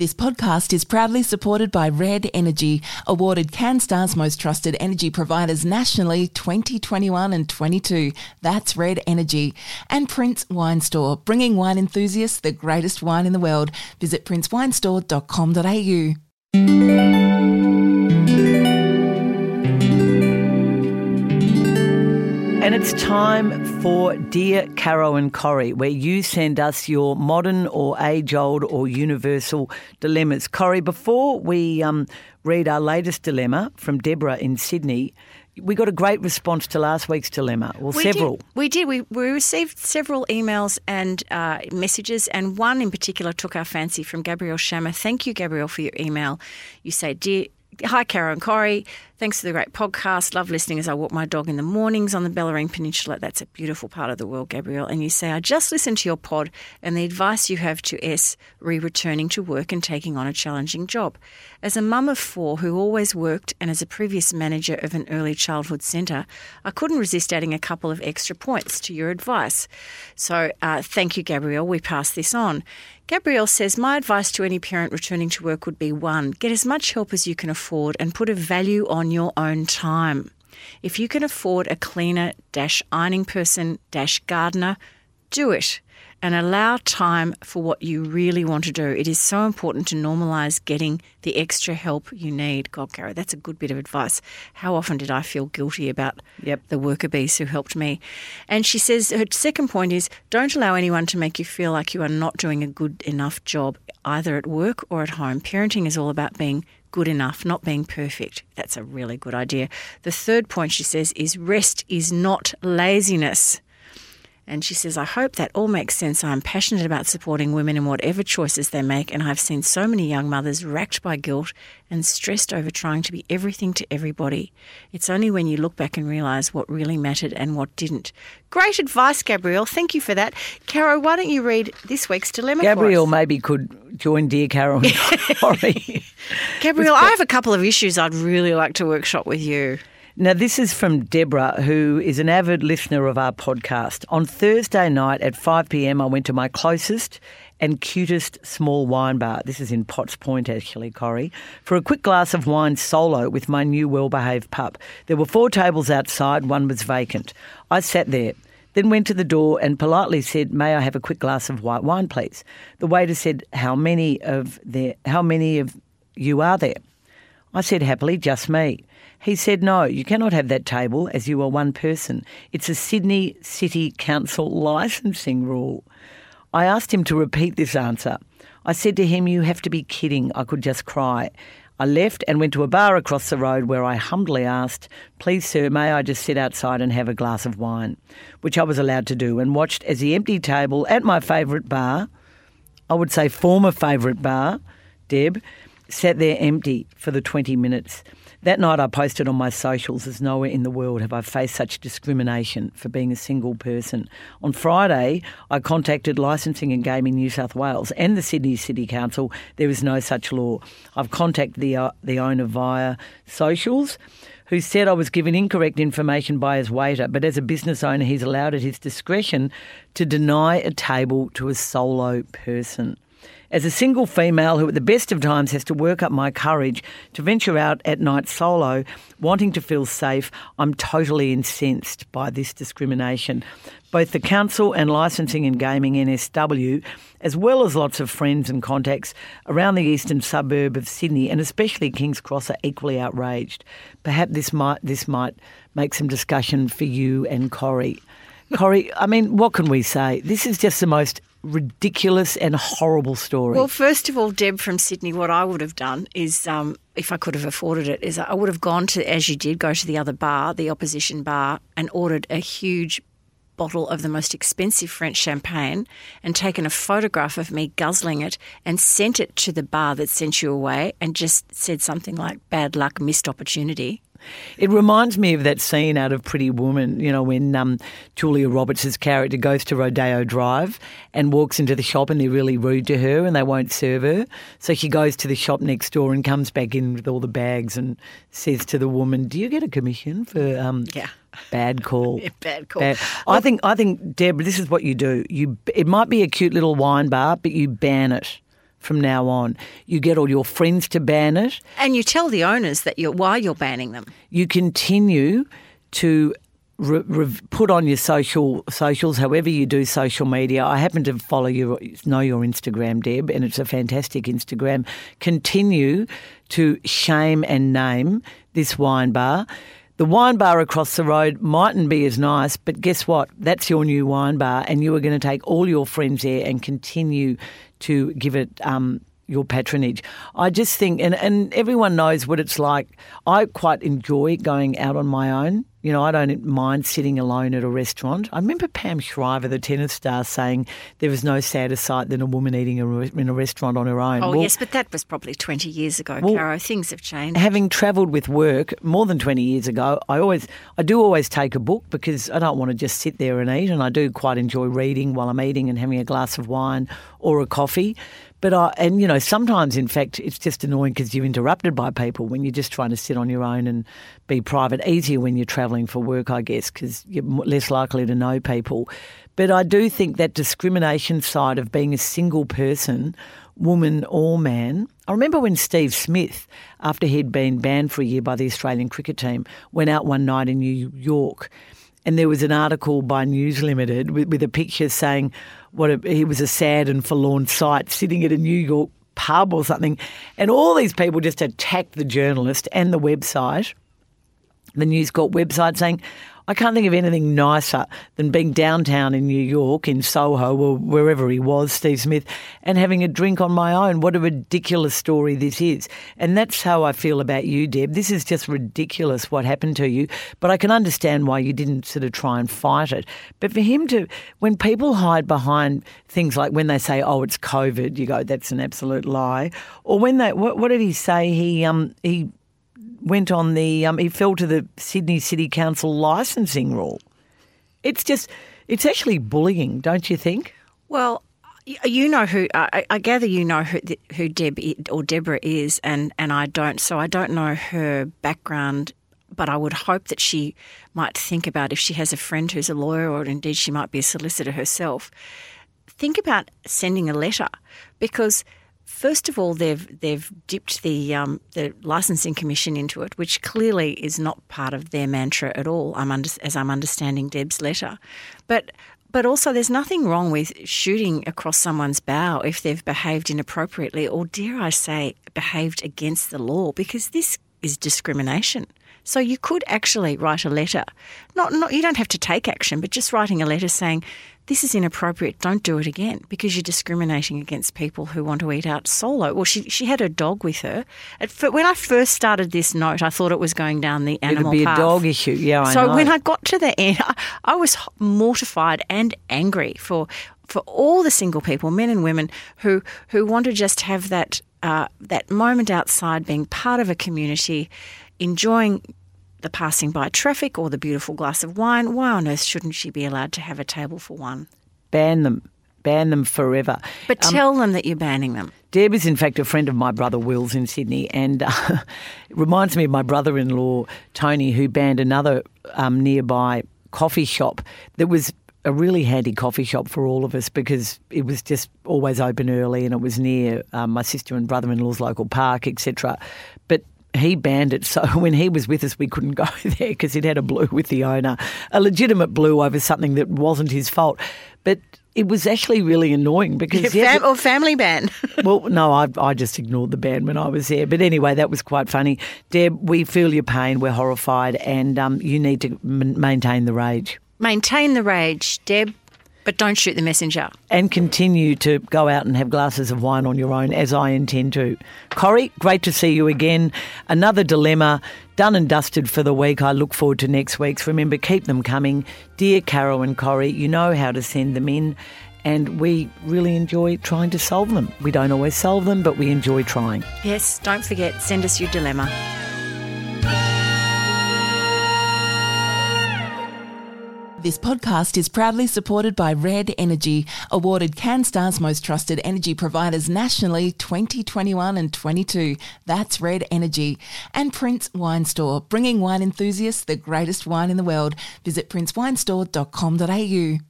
This podcast is proudly supported by Red Energy, awarded CanStar's most trusted energy providers nationally 2021 and 22. That's Red Energy. And Prince Wine Store, bringing wine enthusiasts the greatest wine in the world. Visit princewinestore.com.au. And it's time for Dear Caro and Corrie, where you send us your modern or age old or universal dilemmas. Corrie, before we um, read our latest dilemma from Deborah in Sydney, we got a great response to last week's dilemma, or We several. Did. We did. We, we received several emails and uh, messages, and one in particular took our fancy from Gabrielle Shammer. Thank you, Gabrielle, for your email. You say, Dear, Hi, Caro and Corrie. Thanks for the great podcast. Love listening as I walk my dog in the mornings on the Bellarine Peninsula. That's a beautiful part of the world, Gabrielle. And you say, I just listened to your pod and the advice you have to S re returning to work and taking on a challenging job. As a mum of four who always worked and as a previous manager of an early childhood centre, I couldn't resist adding a couple of extra points to your advice. So uh, thank you, Gabrielle. We pass this on. Gabrielle says, My advice to any parent returning to work would be one, get as much help as you can afford and put a value on your own time. If you can afford a cleaner dash ironing person dash gardener, do it and allow time for what you really want to do. It is so important to normalise getting the extra help you need. God, Caro, that's a good bit of advice. How often did I feel guilty about Yep. the worker bees who helped me? And she says her second point is don't allow anyone to make you feel like you are not doing a good enough job either at work or at home. Parenting is all about being good enough, not being perfect. That's a really good idea. The third point she says is rest is not laziness. And she says, I hope that all makes sense. I'm passionate about supporting women in whatever choices they make, and I've seen so many young mothers racked by guilt and stressed over trying to be everything to everybody. It's only when you look back and realise what really mattered and what didn't. Great advice, Gabrielle. Thank you for that. Caro, why don't you read this week's dilemma? Gabrielle maybe could join Dear Caro and Gabrielle, I have a couple of issues I'd really like to workshop with you. Now, this is from Deborah, who is an avid listener of our podcast. On Thursday night at 5 pm, I went to my closest and cutest small wine bar. This is in Potts Point, actually, Corrie, for a quick glass of wine solo with my new well behaved pup. There were four tables outside, one was vacant. I sat there. Then went to the door and politely said, "May I have a quick glass of white wine, please?" The waiter said, "How many of there? How many of you are there?" I said happily, just me. He said, No, you cannot have that table as you are one person. It's a Sydney City Council licensing rule. I asked him to repeat this answer. I said to him, You have to be kidding. I could just cry. I left and went to a bar across the road where I humbly asked, Please, sir, may I just sit outside and have a glass of wine? Which I was allowed to do, and watched as the empty table at my favourite bar, I would say former favourite bar, Deb, sat there empty for the 20 minutes. That night I posted on my socials as nowhere in the world have I faced such discrimination for being a single person. On Friday, I contacted Licensing and Gaming New South Wales and the Sydney City Council. There is no such law. I've contacted the, uh, the owner via socials who said I was given incorrect information by his waiter, but as a business owner, he's allowed at his discretion to deny a table to a solo person. As a single female who, at the best of times, has to work up my courage to venture out at night solo, wanting to feel safe, I'm totally incensed by this discrimination. Both the council and licensing and gaming NSW, as well as lots of friends and contacts around the eastern suburb of Sydney and especially Kings Cross, are equally outraged. Perhaps this might this might make some discussion for you and Corrie. Corrie, I mean, what can we say? This is just the most ridiculous and horrible story. Well, first of all, Deb from Sydney, what I would have done is, um, if I could have afforded it, is I would have gone to, as you did, go to the other bar, the opposition bar, and ordered a huge bottle of the most expensive French champagne and taken a photograph of me guzzling it and sent it to the bar that sent you away and just said something like, bad luck, missed opportunity. It reminds me of that scene out of Pretty Woman, you know, when um, Julia Roberts' character goes to Rodeo Drive and walks into the shop and they're really rude to her and they won't serve her. So she goes to the shop next door and comes back in with all the bags and says to the woman, Do you get a commission for um, Yeah. bad call? Yeah, bad call. Bad. I think, I think, Deb, this is what you do. You, It might be a cute little wine bar, but you ban it from now on. You get all your friends to ban it. And you tell the owners that you're why you're banning them. You continue to re- re- put on your social socials, however you do social media. I happen to follow you, know your Instagram, Deb, and it's a fantastic Instagram. Continue to shame and name this wine bar. The wine bar across the road mightn't be as nice, but guess what? That's your new wine bar, and you are going to take all your friends there and continue to give it um, your patronage. I just think, and, and everyone knows what it's like. I quite enjoy going out on my own. You know, I don't mind sitting alone at a restaurant. I remember Pam Shriver, the tennis star, saying there was no sadder sight than a woman eating a re- in a restaurant on her own. Oh, well, yes, but that was probably 20 years ago, well, Caro. Things have changed. Having travelled with work more than 20 years ago, I always, I do always take a book because I don't want to just sit there and eat, and I do quite enjoy reading while I'm eating and having a glass of wine or a coffee. But I, and you know, sometimes in fact, it's just annoying because you're interrupted by people when you're just trying to sit on your own and be private. Easier when you're travelling for work, I guess, because you're less likely to know people. But I do think that discrimination side of being a single person, woman or man. I remember when Steve Smith, after he'd been banned for a year by the Australian cricket team, went out one night in New York and there was an article by News Limited with, with a picture saying what a, he was a sad and forlorn sight sitting at a New York pub or something, and all these people just attacked the journalist and the website, the News Corp website, saying, I can't think of anything nicer than being downtown in New York, in Soho, or wherever he was, Steve Smith, and having a drink on my own. What a ridiculous story this is. And that's how I feel about you, Deb. This is just ridiculous what happened to you, but I can understand why you didn't sort of try and fight it. But for him to, when people hide behind things like when they say, oh, it's COVID, you go, that's an absolute lie. Or when they, what, what did he say? He, um, he, went on the, um, he fell to the Sydney City Council licensing rule. It's just, it's actually bullying, don't you think? Well, you know who I, I gather you know who, who Deb or Deborah is, and, and I don't. So I don't know her background, but I would hope that she might think about if she has a friend who's a lawyer, or indeed she might be a solicitor herself. Think about sending a letter because First of all, they've they've dipped the um, the licensing commission into it, which clearly is not part of their mantra at all. I'm under, as I'm understanding Deb's letter, but but also there's nothing wrong with shooting across someone's bow if they've behaved inappropriately or dare I say behaved against the law because this is discrimination. So you could actually write a letter. Not, not you don't have to take action, but just writing a letter saying this is inappropriate. Don't do it again because you're discriminating against people who want to eat out solo. Well, she she had her dog with her. At, when I first started this note, I thought it was going down the animal path. It'd be path. a dog issue. Yeah, I so know. when I got to the end, I, I was mortified and angry for for all the single people, men and women, who who want to just have that uh, that moment outside, being part of a community, enjoying the passing by traffic or the beautiful glass of wine, why on earth shouldn't she be allowed to have a table for one? Ban them. Ban them forever. But um, tell them that you're banning them. Deb is, in fact, a friend of my brother Will's in Sydney, and uh, it reminds me of my brother in law, Tony, who banned another um, nearby coffee shop that was a really handy coffee shop for all of us because it was just always open early and it was near um, my sister and brother in law's local park, etc. But he banned it. So when he was with us, we couldn't go there because he'd had a blue with the owner, a legitimate blue over something that wasn't his fault. But it was actually really annoying because yeah, fam- or family ban. well, no, I, I just ignored the ban when I was there. But anyway, that was quite funny. Deb, we feel your pain. We're horrified, and um, you need to m- maintain the rage. Maintain the rage, Deb. But don't shoot the messenger. And continue to go out and have glasses of wine on your own, as I intend to. Corrie, great to see you again. Another dilemma done and dusted for the week. I look forward to next week's. Remember, keep them coming. Dear Caro and Corrie, you know how to send them in, and we really enjoy trying to solve them. We don't always solve them, but we enjoy trying. Yes, don't forget, send us your dilemma. This podcast is proudly supported by Red Energy, awarded CanStar's most trusted energy providers nationally 2021 and 22. That's Red Energy. And Prince Wine Store, bringing wine enthusiasts the greatest wine in the world. Visit princewinestore.com.au.